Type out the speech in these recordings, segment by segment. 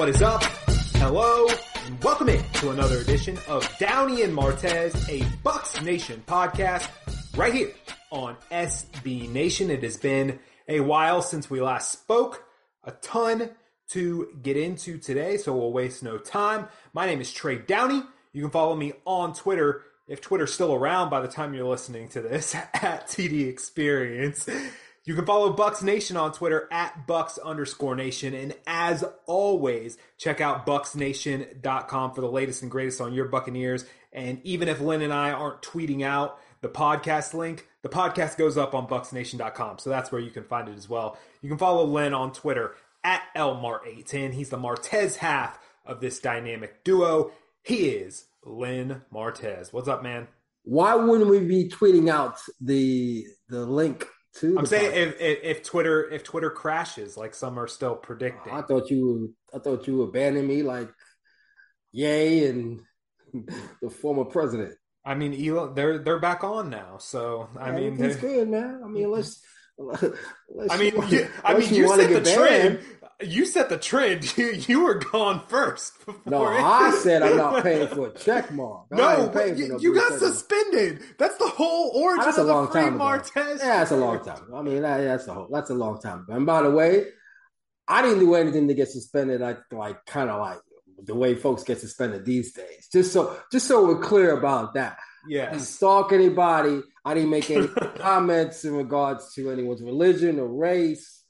What is up? Hello, and welcome in to another edition of Downey and Martez, a Bucs Nation podcast, right here on SB Nation. It has been a while since we last spoke. A ton to get into today, so we'll waste no time. My name is Trey Downey. You can follow me on Twitter if Twitter's still around by the time you're listening to this at TD Experience. You can follow Bucs Nation on Twitter at Bucs underscore Nation. And as always, check out BucsNation.com for the latest and greatest on your Buccaneers. And even if Lynn and I aren't tweeting out the podcast link, the podcast goes up on BucsNation.com. So that's where you can find it as well. You can follow Lynn on Twitter at LMart810. He's the Martez half of this dynamic duo. He is Lynn Martez. What's up, man? Why wouldn't we be tweeting out the the link to? I'm saying if, if, if Twitter if Twitter crashes, like some are still predicting. I thought you I thought you abandoned me, like Yay and the former president. I mean, Elon, they're they're back on now, so I yeah, mean, it's good, man. I mean, let's. let's I mean, you, I mean, you, you set the trend. You set the trend. You you were gone first. No, I said I'm not paying for a check mark. No, you, no you got suspended. That's the whole origin ah, that's of a long the free time Martez. Yeah, that's a long time. I mean, that, that's a whole, that's a long time. And by the way, I didn't do anything to get suspended. I like kind of like the way folks get suspended these days. Just so just so we're clear about that. Yeah. I didn't stalk anybody. I didn't make any comments in regards to anyone's religion or race.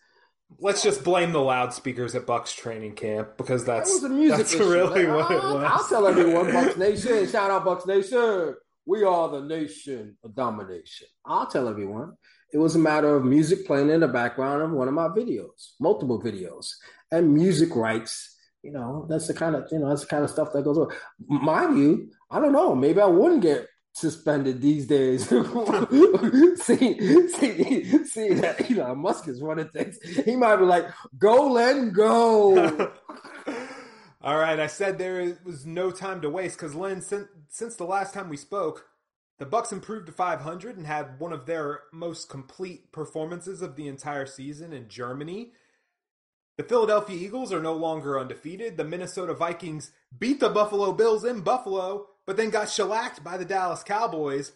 Let's just blame the loudspeakers at Bucs training camp because that's that was a music that's issue. really what it was. I'll tell everyone, Bucs Nation. Shout out Bucs Nation. We are the nation of domination. I'll tell everyone. It was a matter of music playing in the background of one of my videos, multiple videos, and music rights. You know, that's the kind of you know that's the kind of stuff that goes on. Mind you, I don't know. Maybe I wouldn't get suspended these days. see, see, see that Elon Musk is running things. He might be like, "Go, Len, go." All right, I said there was no time to waste because Lynn, since, since the last time we spoke, the Bucs improved to 500 and had one of their most complete performances of the entire season in Germany. The Philadelphia Eagles are no longer undefeated. The Minnesota Vikings beat the Buffalo Bills in Buffalo, but then got shellacked by the Dallas Cowboys.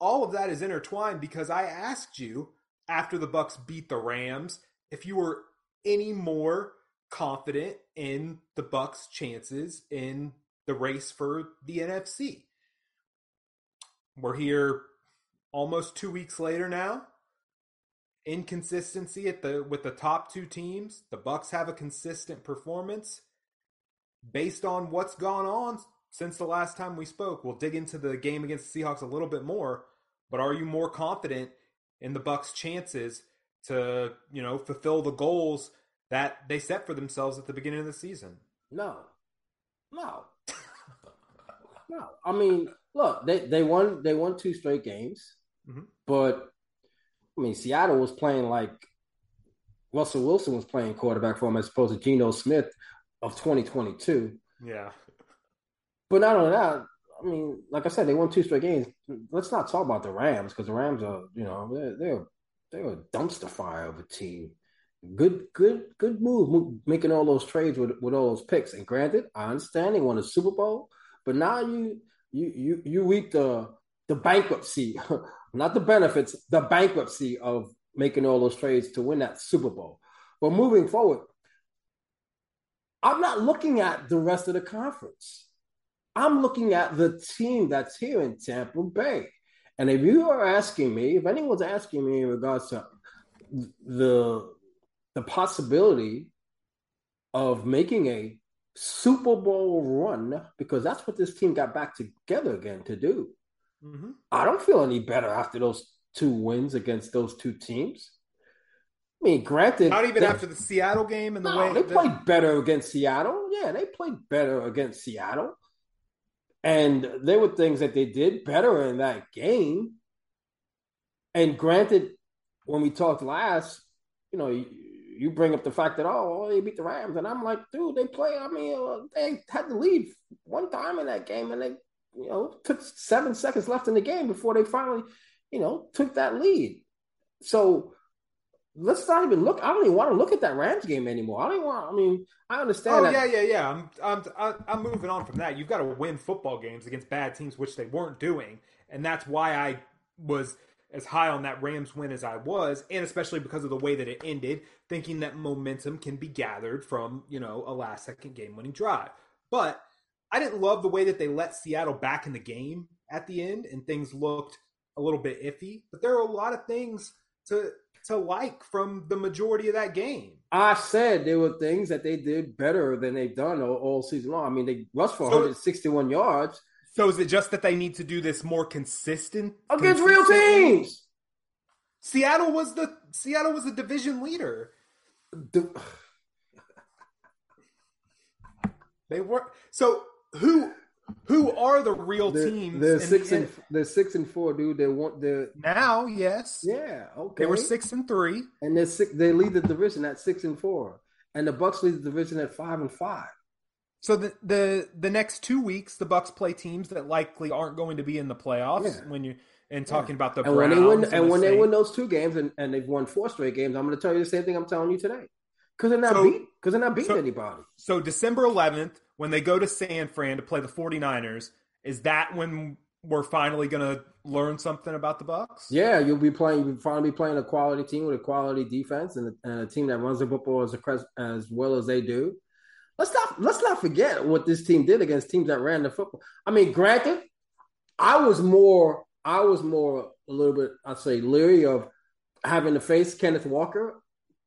All of that is intertwined because I asked you after the Bucs beat the Rams if you were any more confident in the Bucs' chances in the race for the NFC. We're here almost 2 weeks later now. Inconsistency at the with the top two teams. The Bucs have a consistent performance based on what's gone on since the last time we spoke. We'll dig into the game against the Seahawks a little bit more, but are you more confident in the Bucs' chances to, you know, fulfill the goals that they set for themselves at the beginning of the season? No, no, no. I mean, look, they they won they won two straight games, Mhm. but I mean, Seattle was playing like Russell Wilson was playing quarterback for him as opposed to Geno Smith of 2022. Yeah. But not only that, I mean, like I said, they won two straight games. Let's not talk about the Rams because the Rams are, you know, they're they're they're a dumpster fire of a team. Good, good, good move making all those trades with with all those picks. And granted, I understand they won a Super Bowl, but now you you you you reap the the bankruptcy, not the benefits, the bankruptcy of making all those trades to win that Super Bowl. But moving forward, I'm not looking at the rest of the conference. I'm looking at the team that's here in Tampa Bay. And if you are asking me, if anyone's asking me in regards to the the possibility of making a Super Bowl run, because that's what this team got back together again to do. Mm-hmm. I don't feel any better after those two wins against those two teams. I mean, granted, Not even they- after the Seattle game and the no, way they that- played better against Seattle. Yeah, they played better against Seattle. And there were things that they did better in that game. And granted, when we talked last, you know, you, you bring up the fact that, oh, they beat the Rams. And I'm like, dude, they play. I mean, uh, they had to lead one time in that game and they, you know, took seven seconds left in the game before they finally, you know, took that lead. So let's not even look. I don't even want to look at that Rams game anymore. I don't want. I mean, I understand. Oh that. yeah, yeah, yeah. I'm, I'm, I'm moving on from that. You've got to win football games against bad teams, which they weren't doing, and that's why I was as high on that Rams win as I was, and especially because of the way that it ended, thinking that momentum can be gathered from you know a last second game winning drive. But I didn't love the way that they let Seattle back in the game at the end, and things looked a little bit iffy. But there are a lot of things to to like from the majority of that game. I said there were things that they did better than they've done all, all season long. I mean, they rushed for so, 161 yards. So is it just that they need to do this more consistent against real teams? Seattle was the Seattle was a division leader. The, they were so who who are the real they're, teams? They're six the, and they're six and four, dude. They want the now, yes, yeah, okay. They were six and three, and they're six. They lead the division at six and four, and the Bucs lead the division at five and five. So the the the next two weeks, the Bucs play teams that likely aren't going to be in the playoffs. Yeah. When you and talking yeah. about the and Browns when they win and, and when they win those two games and, and they've won four straight games, I'm going to tell you the same thing I'm telling you today because they're not so, beat because they're not beating so, anybody. So December 11th, when they go to San Fran to play the 49ers, is that when we're finally going to learn something about the Bucs? Yeah, you'll be playing. You'll finally be playing a quality team with a quality defense and a, and a team that runs the football as a, as well as they do. Let's not let's not forget what this team did against teams that ran the football. I mean, granted, I was more I was more a little bit I'd say leery of having to face Kenneth Walker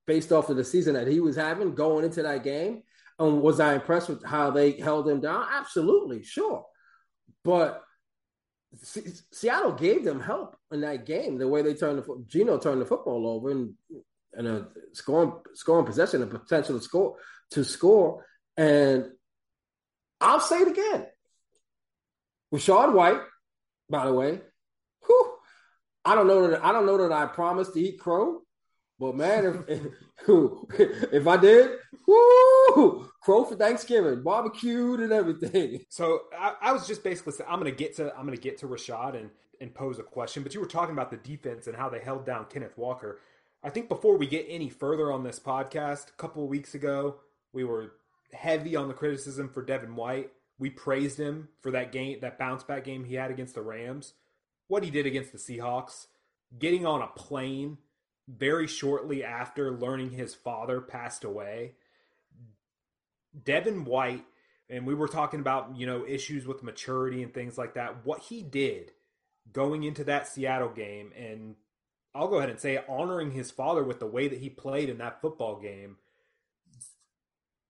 based off of the season that he was having going into that game. And was I impressed with how they held him down? Absolutely, sure. But Seattle gave them help in that game. The way they turned the Geno turned the football over and and a scoring scoring possession, a potential to score to score. And I'll say it again. Rachaad White, by the way, whew, I don't know that I don't know that I promised to eat crow, but man, if if I did, woo, crow for Thanksgiving, barbecued and everything. So I, I was just basically saying I'm gonna get to I'm gonna get to Rachaad and and pose a question, but you were talking about the defense and how they held down Kenneth Walker. I think before we get any further on this podcast, a couple of weeks ago, we were heavy on the criticism for Devin White. We praised him for that game, that bounce back game he had against the Rams. What he did against the Seahawks, getting on a plane very shortly after learning his father passed away. Devin White, and we were talking about, you know, issues with maturity and things like that. What he did going into that Seattle game, and I'll go ahead and say honoring his father with the way that he played in that football game.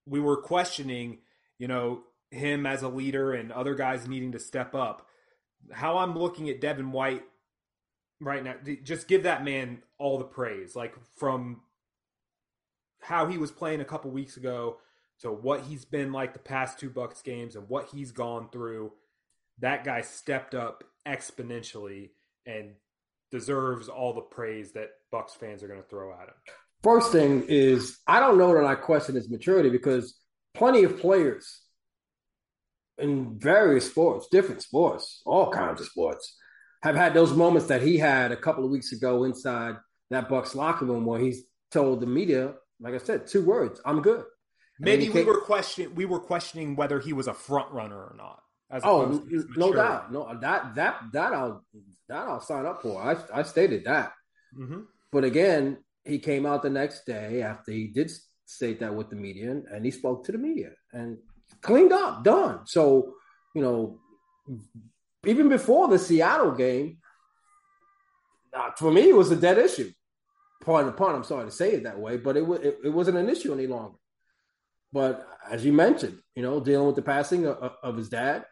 We were questioning, you know, him as a leader and other guys needing to step up. How I'm looking at Devin White right now. Just give that man all the praise, like from how he was playing a couple weeks ago to what he's been like the past two Bucs games and what he's gone through. That guy stepped up exponentially and deserves all the praise that Bucs fans are going to throw at him. First thing is, I don't know that I question his maturity because plenty of players in various sports, different sports, all kinds of sports, have had those moments that he had a couple of weeks ago inside that Bucs locker room where he's told the media, like I said, two words: "I'm good." And Maybe we were questioning we were questioning whether he was a front runner or not. oh, no doubt, no that that that I'll that I'll sign up for. I I stated that, mm-hmm. but again, he came out the next day after he did state that with the media, and he spoke to the media and cleaned up, done. So you know, even before the Seattle game, for me, it was a dead issue. Pardon the pun, I'm sorry to say it that way, but it, it, it wasn't an issue any longer. But as you mentioned, you know, dealing with the passing of, of his dad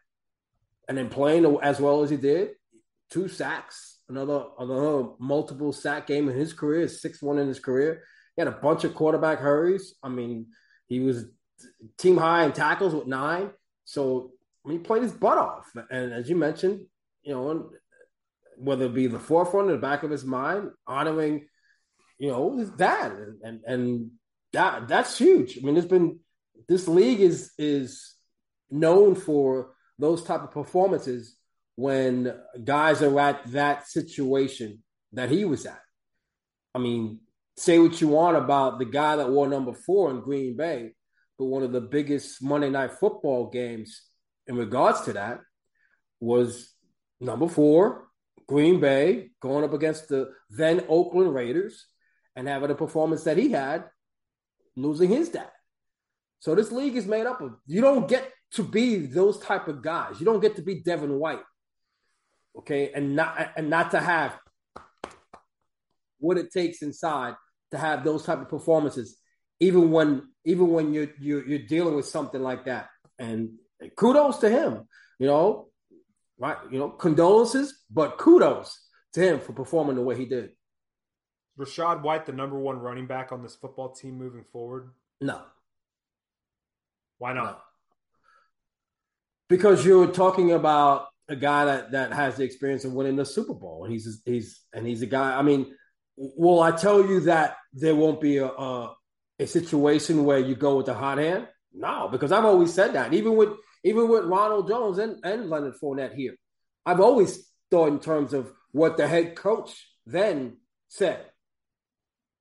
and then playing as well as he did, two sacks, another another multiple sack game in his career, six one in his career. He had a bunch of quarterback hurries. I mean, he was team high in tackles with nine. So I mean, he played his butt off. And as you mentioned, you know, whether it be the forefront or the back of his mind, honoring, you know, his dad. And, and, that that's huge. I mean, it's been this league is is known for those type of performances when guys are at that situation that he was at. I mean, say what you want about the guy that wore number four in Green Bay, but one of the biggest Monday night football games in regards to that was number four, Green Bay, going up against the then Oakland Raiders and having a performance that he had, losing his dad. So this league is made up of you don't get to be those type of guys. You don't get to be Devin White. Okay, and not and not to have what it takes inside to have those type of performances, even when even when you're you're, you're dealing with something like that. And kudos to him, you know, right? You know, condolences, but kudos to him for performing the way he did. Rachaad White, the number one running back on this football team moving forward? No. Why not? No. Because you're talking about a guy that, that has the experience of winning the Super Bowl, and he's he's and he's a guy. I mean, will I tell you that there won't be a, a, a situation where you go with the hot hand? No, because I've always said that. Even with even with Ronald Jones and, and Leonard Fournette here, I've always thought in terms of what the head coach then said.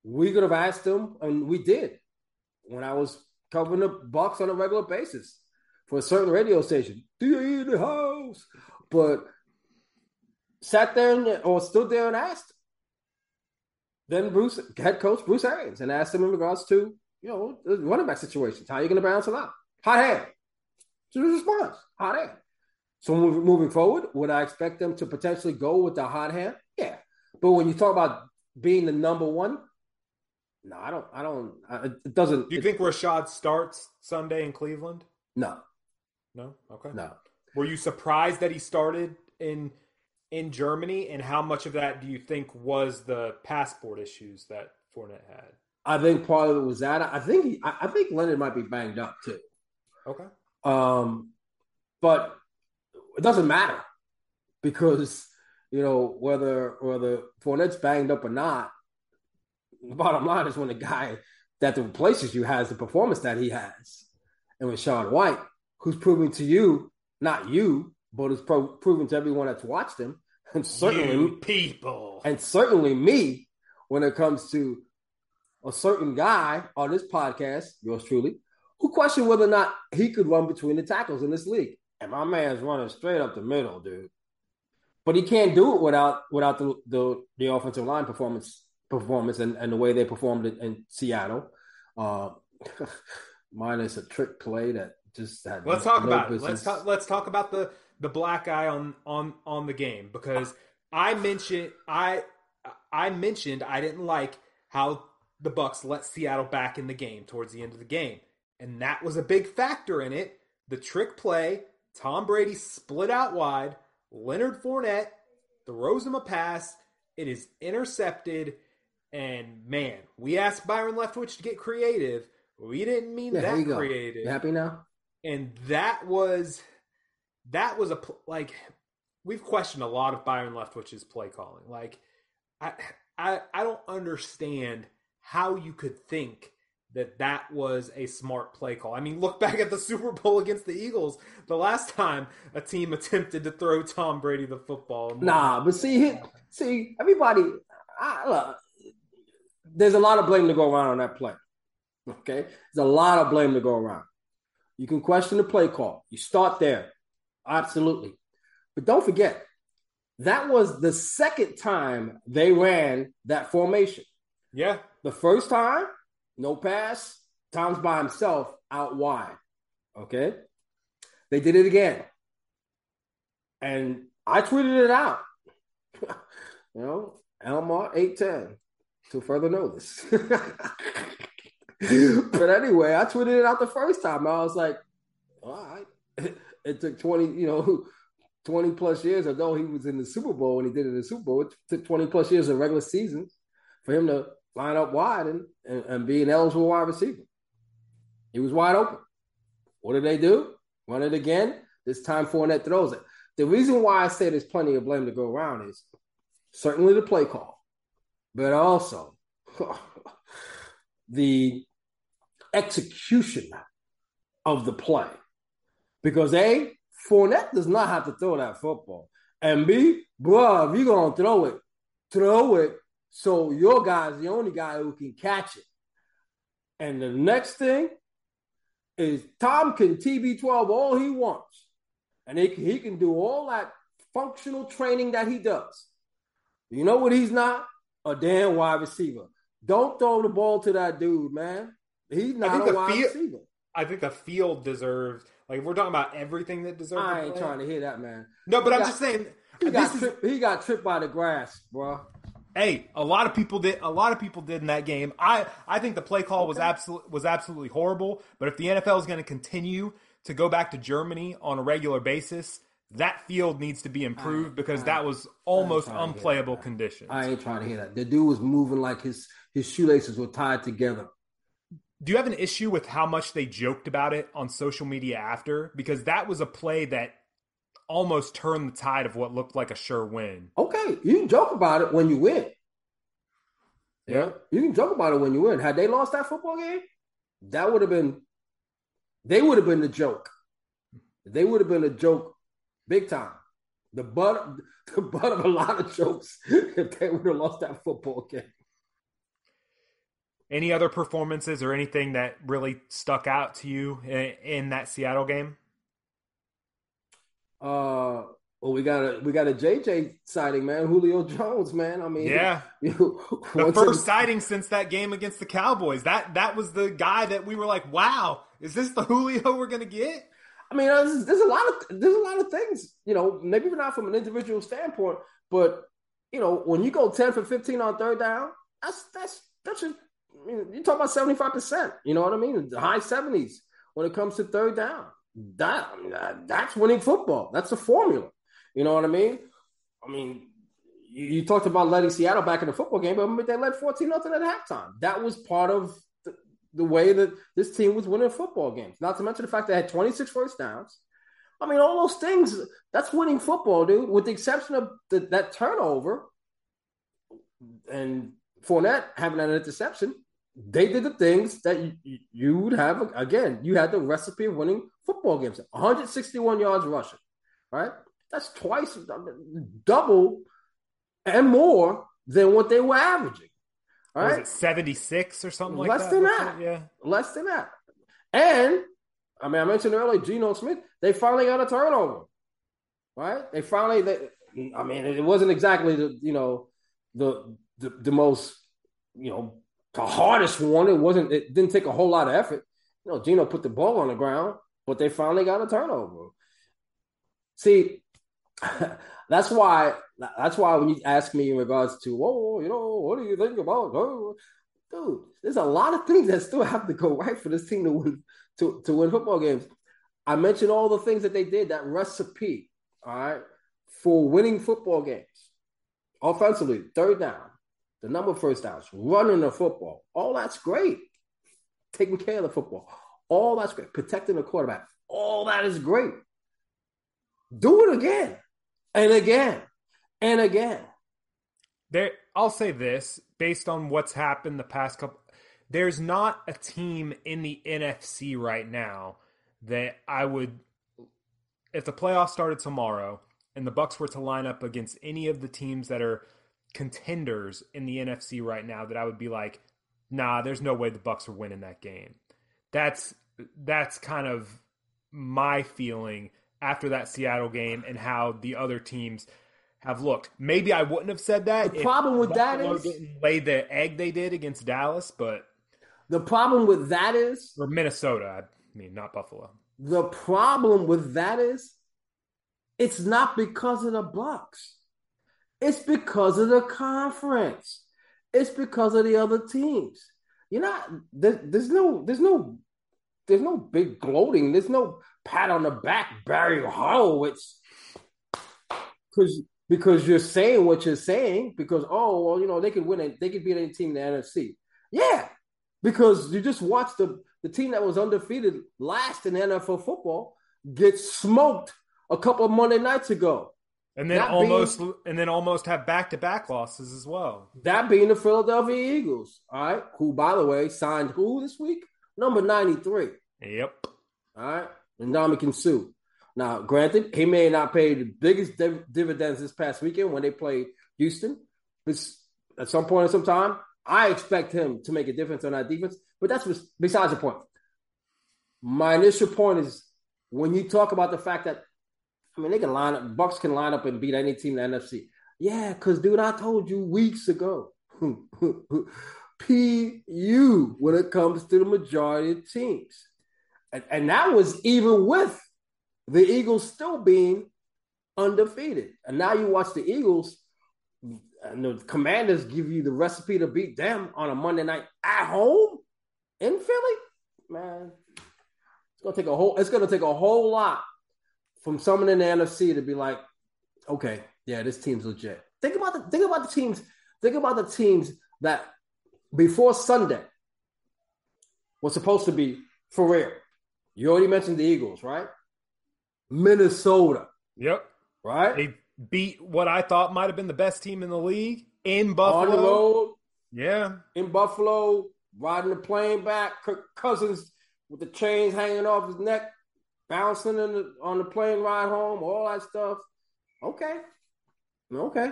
We could have asked him, and we did when I was covering the Bucs on a regular basis for a certain radio station. Do you in the house? But sat there and, or stood there and asked then Bruce, head coach Bruce Arians, and asked him in regards to you know the running back situations. How are you going to balance it out? Hot hand. So his response, hot hand. So moving forward, would I expect them to potentially go with the hot hand? Yeah, but when you talk about being the number one, no, I don't. I don't. It doesn't. Do you think Rachaad starts Sunday in Cleveland? No. No. Okay. No. Were you surprised that he started in in Germany, and how much of that do you think was the passport issues that Fournette had? I think part of it was that. I think he, I think Leonard might be banged up too. Okay. Um, but it doesn't matter because you know whether whether Fournette's banged up or not. The bottom line is when the guy that replaces you has the performance that he has, and with Sean White, who's proving to you, not you, but is pro- proven to everyone that's watched him, and certainly you people, and certainly me, when it comes to a certain guy on this podcast, yours truly, who questioned whether or not he could run between the tackles in this league. And my man's running straight up the middle, dude. But he can't do it without without the the, the offensive line performance performance and, and the way they performed in, in Seattle. Uh, minus a trick play that just had. Let's no, talk about. Let's talk. Let's talk about the the black eye on on on the game because I mentioned I I mentioned I didn't like how the Bucs let Seattle back in the game towards the end of the game. And that was a big factor in it. The trick play, Tom Brady split out wide, Leonard Fournette throws him a pass, it is intercepted, and man, we asked Byron Leftwich to get creative. We didn't mean yeah, that creative. You happy now? And that was that was a like we've questioned a lot of Byron Leftwich's play calling. Like I I I don't understand how you could think that that was a smart play call. I mean, look back at the Super Bowl against the Eagles. The last time a team attempted to throw Tom Brady the football. Nah, but see, see, everybody. I, look, there's a lot of blame to go around on that play. Okay, there's a lot of blame to go around. You can question the play call. You start there. Absolutely. But don't forget, that was the second time they ran that formation. Yeah. The first time, no pass, Tom's by himself out wide. Okay. They did it again. And I tweeted it out. you know, LMart810 to further notice. but anyway, I tweeted it out the first time. I was like, all right it took 20, you know, 20 plus years, although he was in the Super Bowl and he did it in the Super Bowl, it took 20 plus years of regular season for him to line up wide and, and, and be an eligible wide receiver. He was wide open. What did they do? Run it again. This time Fournette throws it. The reason why I say there's plenty of blame to go around is certainly the play call, but also the execution of the play. Because A, Fournette does not have to throw that football. And B, bro, if you're gonna throw it, throw it So your guy's the only guy who can catch it. And the next thing is Tom can TB12 all he wants. And he can, he can do all that functional training that he does. You know what he's not? A damn wide receiver. Don't throw the ball to that dude, man. He's not a wide field, receiver. I think the field deserves like if we're talking about everything that deserves. I ain't trying to hear that, man. No, but he I'm got, just saying he got, tripped, he got tripped by the grass, bro. Hey, a lot of people did. A lot of people did in that game. I I think the play call was absolutely was absolutely horrible. But if the NFL is going to continue to go back to Germany on a regular basis, that field needs to be improved because that was almost unplayable conditions. I ain't trying to hear that. The dude was moving like his his shoelaces were tied together. Do you have an issue with how much they joked about it on social media after? Because that was a play that almost turned the tide of what looked like a sure win. Okay, you can joke about it when you win. Yeah, you can joke about it when you win. Had they lost that football game, that would have been, they would have been the joke. They would have been a joke, big time. The butt, the butt of a lot of jokes if they would have lost that football game. Any other performances or anything that really stuck out to you in, in that Seattle game? Uh, well, we got a we got a JJ sighting, man. Julio Jones, man. I mean, yeah, you the first sighting since that game against the Cowboys. That that was the guy that we were like, wow, is this the Julio we're gonna get? I mean, there's, there's a lot of there's a lot of things, you know, maybe not from an individual standpoint, but you know, when you go ten for fifteen on third down, that's that's that's just I mean, you talk about seventy five percent. You know what I mean? The high seventies when it comes to third down that that's winning football. That's a formula. You know what I mean? I mean, you, you talked about letting Seattle back in the football game, but they led 14 nothing at halftime. That was part of the, the, way that this team was winning football games. Not to mention the fact they had 26 first downs. I mean, all those things, that's winning football, dude, with the exception of the, that turnover and Fournette having an interception they did the things that you, you would have again. You had the recipe of winning football games. 161 yards rushing, right? That's twice, double, and more than what they were averaging. All right, 76 or something like that? Less that. than that. Yeah, less than that. And I mean, I mentioned earlier, Geno Smith. They finally got a turnover, right? They finally. They, I mean, it wasn't exactly the you know the the, the most you know the hardest one. It wasn't. It didn't take a whole lot of effort. You know, Geno put the ball on the ground, but they finally got a turnover. See, that's why. That's why when you ask me in regards to, oh, you know, what do you think about? Oh, dude, there's a lot of things that still have to go right for this team to win to, to win football games. I mentioned all the things that they did, that recipe, all right, for winning football games. Offensively, third down, the number of first downs, running the football, all that's great. Taking care of the football, all that's great. Protecting the quarterback, all that is great. Do it again and again and again. There, I'll say this based on what's happened the past couple. There's not a team in the NFC right now that I would, if the playoffs started tomorrow and the Bucs were to line up against any of the teams that are contenders in the NFC right now that I would be like, nah, there's no way the Bucs are winning that game. That's that's kind of my feeling after that Seattle game and how the other teams have looked. Maybe I wouldn't have said that. The problem with Buffalo that is lay the egg they did against Dallas, but the problem with that is or Minnesota. I mean, not Buffalo. The problem with that is it's not because of the Bucs. It's because of the conference. It's because of the other teams. You're not there, there's no there's no there's no big gloating. There's no pat on the back, Barry Horowitz. Because because you're saying what you're saying, because oh well, you know, they could win it, they could beat any team in the NFC. Yeah. Because you just watched the, the team that was undefeated last in NFL football get smoked a couple of Monday nights ago. And then that almost being, and then almost have back to back losses as well. That being the Philadelphia Eagles, all right, who by the way signed who this week? Number 93. Yep. All right. And Ndamukong Suh. Now, granted, he may not pay the biggest div- dividends this past weekend when they played Houston, but at some point in some time. I expect him to make a difference on that defense, but that's besides the point. My initial point is when you talk about the fact that I mean they can line up, Bucs can line up and beat any team in the NFC. Yeah, because dude, I told you weeks ago. PU when it comes to the majority of teams. And, and that was even with the Eagles still being undefeated. And now you watch the Eagles, and the commanders give you the recipe to beat them on a Monday night at home in Philly. Man, it's gonna take a whole it's gonna take a whole lot from someone in the NFC to be like, okay, yeah, this team's legit. Think about the think about the teams, think about the teams that before Sunday was supposed to be for real. You already mentioned the Eagles, right? Minnesota. Yep. Right? They beat what I thought might have been the best team in the league in Buffalo. On the road. Yeah. In Buffalo, riding the plane back. Kirk Cousins with the chains hanging off his neck, bouncing the, on the plane ride home, all that stuff. Okay. Okay.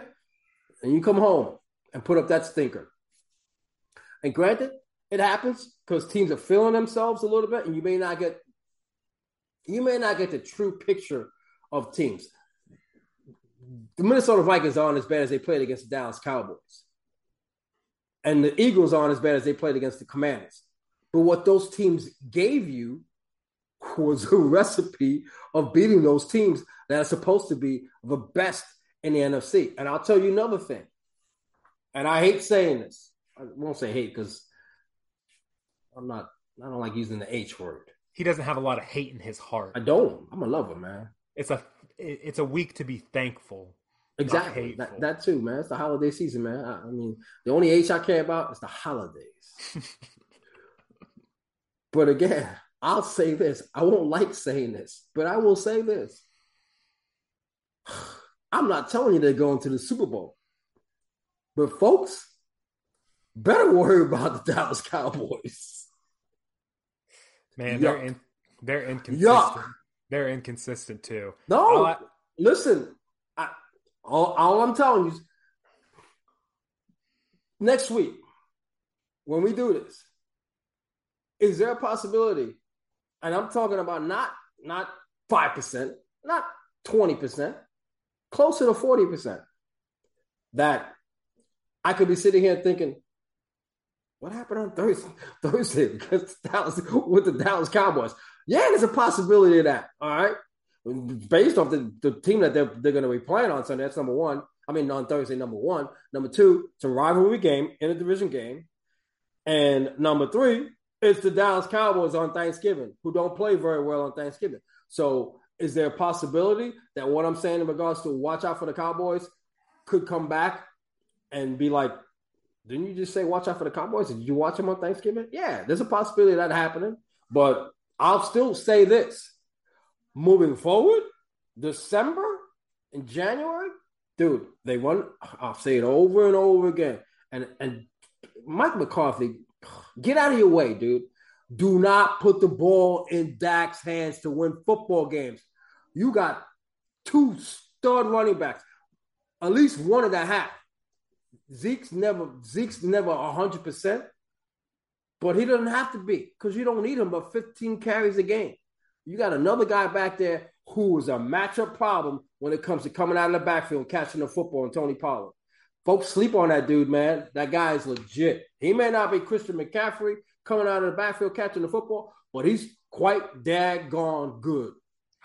And you come home and put up that stinker. And granted, it happens because teams are feeling themselves a little bit, and you may not get you may not get the true picture of teams. The Minnesota Vikings aren't as bad as they played against the Dallas Cowboys. And the Eagles aren't as bad as they played against the Commanders. But what those teams gave you was a recipe of beating those teams that are supposed to be the best in the NFC. And I'll tell you another thing. And I hate saying this. I won't say hate because I'm not. I don't like using the H word. He doesn't have a lot of hate in his heart. I don't. I'm a lover, man. It's a it's a week to be thankful. Exactly. That, that, too, man. It's the holiday season, man. I, I mean, the only H I care about is the holidays. but again, I'll say this. I won't like saying this, but I will say this. I'm not telling you they're going to the Super Bowl. But folks, better worry about the Dallas Cowboys. Man, Yuck. they're in, they're inconsistent. Yuck. They're inconsistent too. No, I, listen. I, all, all I'm telling you is next week when we do this, is there a possibility? And I'm talking about not not five percent, not twenty percent, closer to forty percent. That I could be sitting here thinking, what happened on Thursday? Thursday against Dallas with the Dallas Cowboys. Yeah, there's a possibility of that. All right. Based off the, the team that they're, they're going to be playing on Sunday, that's number one. I mean, on Thursday, number one. Number two, it's a rivalry game in a division game. And number three, it's the Dallas Cowboys on Thanksgiving, who don't play very well on Thanksgiving. So, is there a possibility that what I'm saying in regards to watch out for the Cowboys could come back and be like, didn't you just say watch out for the Cowboys? Did you watch them on Thanksgiving? Yeah, there's a possibility of that happening. But I'll still say this. Moving forward, December and January, dude, they run. I'll say it over and over again. And and Mike McCarthy, get out of your way, dude. Do not put the ball in Dak's hands to win football games. You got two stud running backs, at least one of that half. Zeke's never Zeke's never hundred percent, but he doesn't have to be because you don't need him but 15 carries a game. You got another guy back there who is a matchup problem when it comes to coming out of the backfield catching the football and Tony Pollard. Folks sleep on that dude, man. That guy is legit. He may not be Christian McCaffrey coming out of the backfield catching the football, but he's quite daggone good.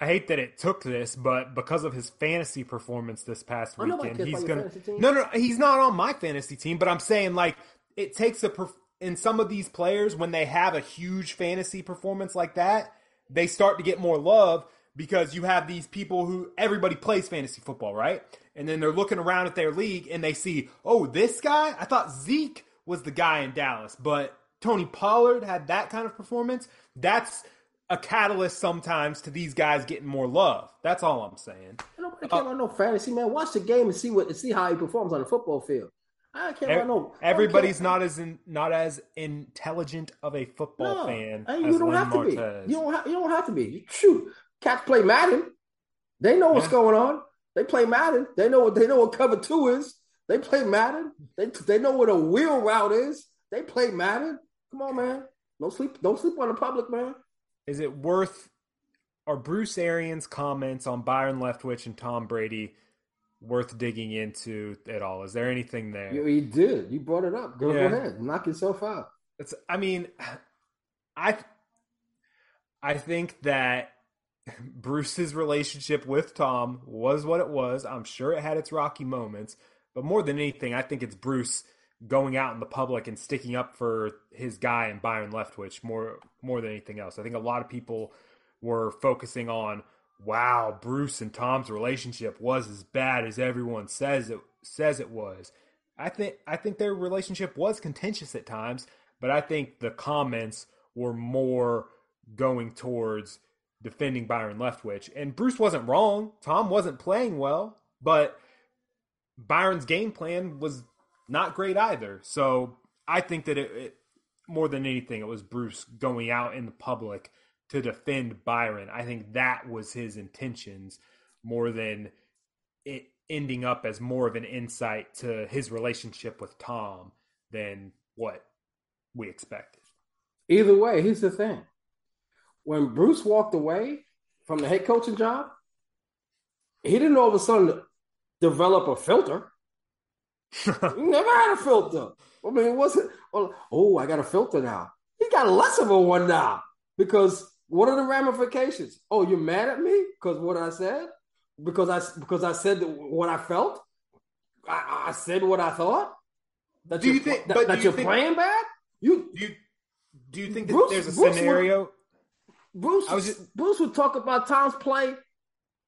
I hate that it took this, but because of his fantasy performance this past weekend, he's gonna. No, no, he's not on my fantasy team. But I'm saying like it takes a perf- in some of these players when they have a huge fantasy performance like that, they start to get more love because you have these people who everybody plays fantasy football, right? And then they're looking around at their league and they see, oh, this guy. I thought Zeke was the guy in Dallas, but Tony Pollard had that kind of performance. That's a catalyst sometimes to these guys getting more love. That's all I'm saying. Nobody care uh, about no fantasy, man. Watch the game and see what and see how he performs on the football field. I can't about no. Everybody's not as in, not as intelligent of a football no, fan. And you don't have to be. You don't. Ha- you don't have to be. Shoot, cats play Madden. They know what's yeah. going on. They play Madden. They know what they know what cover two is. They play Madden. They they know what a wheel route is. They play Madden. Come on, man. Don't sleep. Don't sleep on the public, man. Is it worth? Are Bruce Arians' comments on Byron Leftwich and Tom Brady worth digging into at all? Is there anything there? You, he did. You brought it up. Go, yeah. go ahead. Knock yourself out. It's. I mean, I. I think that Bruce's relationship with Tom was what it was. I'm sure it had its rocky moments, but more than anything, I think it's Bruce going out in the public and sticking up for his guy and Byron Leftwich more more than anything else. I think a lot of people were focusing on wow, Bruce and Tom's relationship was as bad as everyone says it says it was. I think I think their relationship was contentious at times, but I think the comments were more going towards defending Byron Leftwich. And Bruce wasn't wrong. Tom wasn't playing well, but Byron's game plan was not great either. So I think that it, it, more than anything, it was Bruce going out in the public to defend Byron. I think that was his intentions more than it ending up as more of an insight to his relationship with Tom than what we expected. Either way, here's the thing. When Bruce walked away from the head coaching job, he didn't all of a sudden develop a filter. he never had a filter. I mean, it wasn't, well, oh, I got a filter now. He got less of a one now because what are the ramifications? Oh, you're mad at me because what I said? Because I because I said what I felt. I, I said what I thought. That do you think that, that you are playing bad? You do you, do you think that Bruce, there's a Bruce scenario? Would, Bruce just, Bruce would talk about Tom's play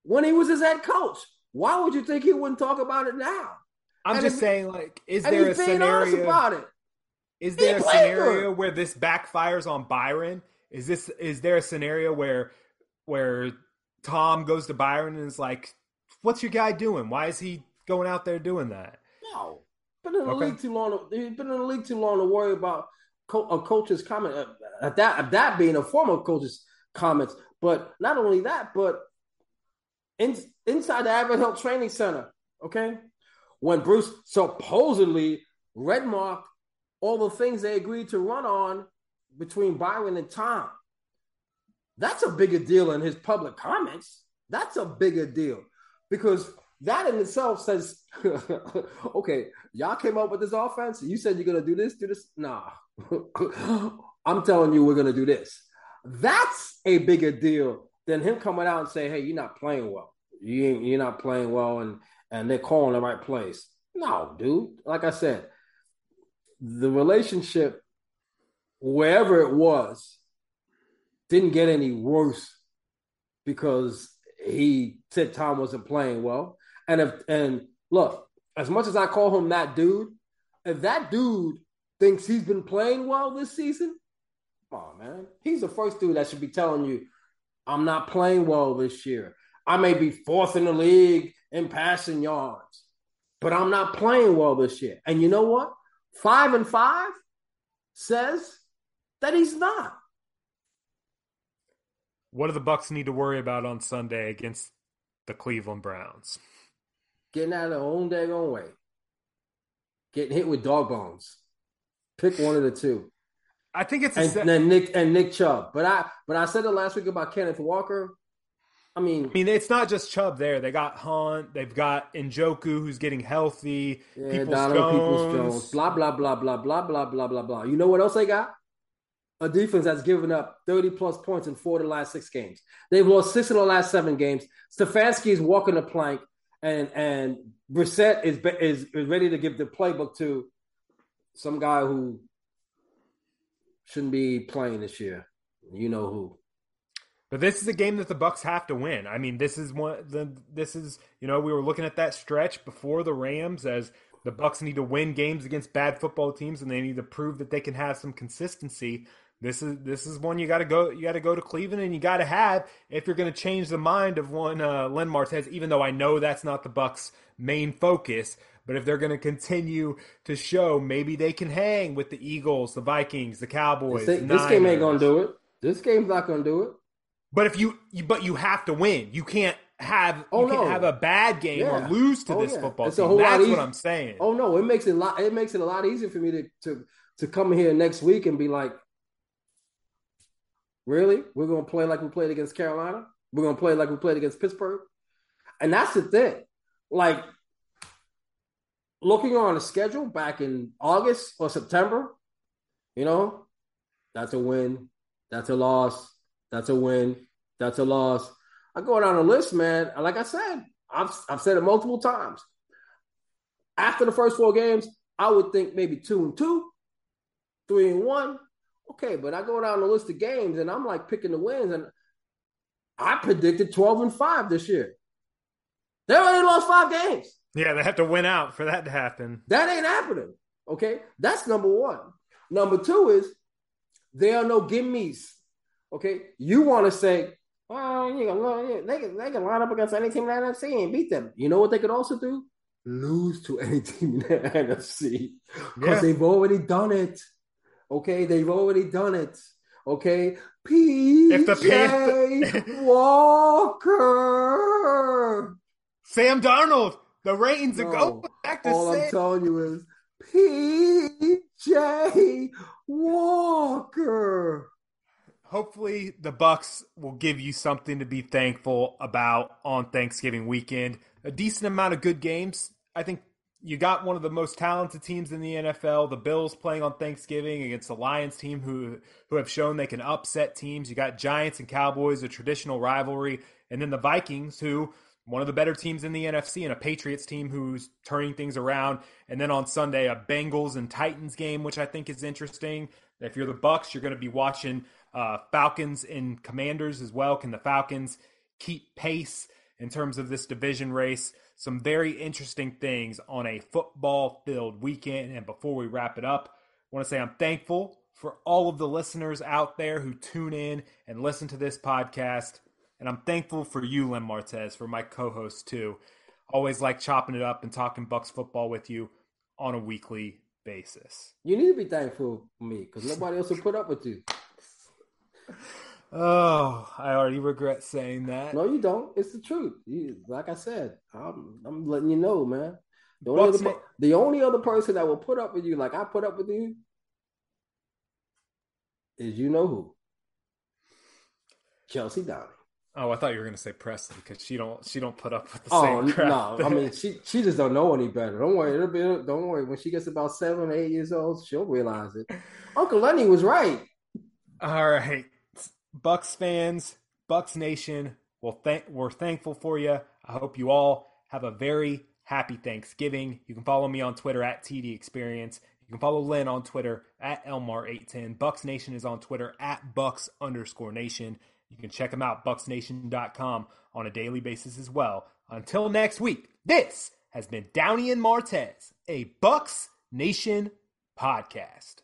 when he was his head coach. Why would you think he wouldn't talk about it now? I'm and just if, saying, like, is there a scenario about it? Is there a scenario where this backfires on Byron? Is this is there a scenario where where Tom goes to Byron and is like, "What's your guy doing? Why is he going out there doing that?" No, been in the okay. league too long. He's been in the league too long to worry about co- a coach's comment. Uh, at that that being a former coach's comments, but not only that, but in, inside the Advent Health Training Center, okay, when Bruce supposedly red marked all the things they agreed to run on between Byron and Tom. That's a bigger deal in his public comments. That's a bigger deal because that in itself says, okay, y'all came up with this offense. You said you're going to do this, do this. Nah, I'm telling you, we're going to do this. That's a bigger deal than him coming out and saying, hey, you're not playing well. You you're not playing well, and and they're calling the right place. No, dude. Like I said, the relationship wherever it was, didn't get any worse because he said Tom wasn't playing well. And if and look, as much as I call him that dude, if that dude thinks he's been playing well this season, oh man, he's the first dude that should be telling you, I'm not playing well this year. I may be fourth in the league in passing yards, but I'm not playing well this year. And you know what? Five and five says that he's not. What do the Bucs need to worry about on Sunday against the Cleveland Browns? Getting out of their own daggone way. Getting hit with dog bones. Pick one of the two. I think it's and, se- and Nick and Nick Chubb. But I but I said it last week about Kenneth Walker. I mean, I mean, it's not just Chubb there. They got Hunt. They've got Njoku, who's getting healthy. Yeah, Peoples Jones. Jones. Blah blah blah blah blah blah blah blah blah. You know what else they got? a defense that's given up 30 plus points in four of the last six games. They've lost six of the last seven games. Stefanski is walking the plank, and and Brissett is, is is ready to give the playbook to some guy who shouldn't be playing this year. You know who. But this is a game that the Bucs have to win. I mean, this is one the this is you know we were looking at that stretch before the Rams as the Bucs need to win games against bad football teams and they need to prove that they can have some consistency. This is this is one you got to go. You got to go to Cleveland, and you got to have if you're going to change the mind of one uh, Len Martez. Even though I know that's not the Bucs' main focus, but if they're going to continue to show, maybe they can hang with the Eagles, the Vikings, the Cowboys. This, this game ain't going to do it. This game's not going to do it. But if you, you, but you have to win. You can't have oh, you can't no. have a bad game yeah. or lose to oh, this yeah. football it's team. That's what I'm saying. Oh no, it makes it a lot. It makes it a lot easier for me to to to come here next week and be like, really, we're gonna play like we played against Carolina. We're gonna play like we played against Pittsburgh, and that's the thing. Like looking on the schedule back in August or September, you know, that's a win, that's a loss, that's a win, that's a loss. I go down the list, man. Like I said, I've I've said it multiple times. After the first four games, I would think maybe two and two, three and one. Okay, but I go down the list of games and I'm like picking the wins, and I predicted 12 and 5 this year. They already lost five games. Yeah, they have to win out for that to happen. That ain't happening. Okay, that's number one. Number two is there are no gimmies. Okay, you want to say, well, you know, they can they can line up against any team in the NFC and beat them. You know what they could also do? Lose to any team in the NFC because yeah. they've already done it. Okay, they've already done it. Okay, PJ if the Pan- Walker, Sam Darnold, the reins no, go back to all. I'm telling you is PJ Walker. Hopefully, the Bucs will give you something to be thankful about on Thanksgiving weekend. A decent amount of good games. I think you got one of the most talented teams in the NFL. The Bills playing on Thanksgiving against the Lions team, who who have shown they can upset teams. You got Giants and Cowboys, a traditional rivalry, and then the Vikings, who one of the better teams in the NFC, and a Patriots team who's turning things around. And then on Sunday, a Bengals and Titans game, which I think is interesting. If you're the Bucs, you're going to be watching uh, Falcons and Commanders as well. Can the Falcons keep pace in terms of this division race? Some very interesting things on a football filled weekend. And before we wrap it up, I want to say I'm thankful for all of the listeners out there who tune in and listen to this podcast. And I'm thankful for you, Len Martez, for my co host too. Always like chopping it up and talking Bucs football with you on a weekly basis. You need to be thankful for me because nobody else will put up with you. Oh, I already regret saying that. No, you don't. It's the truth. You, like I said, I'm, I'm letting you know, man. The only, other, the only other person that will put up with you, like I put up with you, is you know who? Chelsea Downing. Oh, I thought you were going to say Presley because she don't she don't put up with the oh, same crap. no, I mean she she just don't know any better. Don't worry, it'll be don't worry. When she gets about seven, eight years old, she'll realize it. Uncle Lenny was right. All right, Bucs fans, Bucs Nation. Well, thank we're thankful for you. I hope you all have a very happy Thanksgiving. You can follow me on Twitter at TD Experience. You can follow Lynn on Twitter at LMart810. Bucs Nation is on Twitter at Bucs underscore Nation. You can check them out, bucsnation.com, on a daily basis as well. Until next week, this has been Downey and Martez, a Bucs Nation podcast.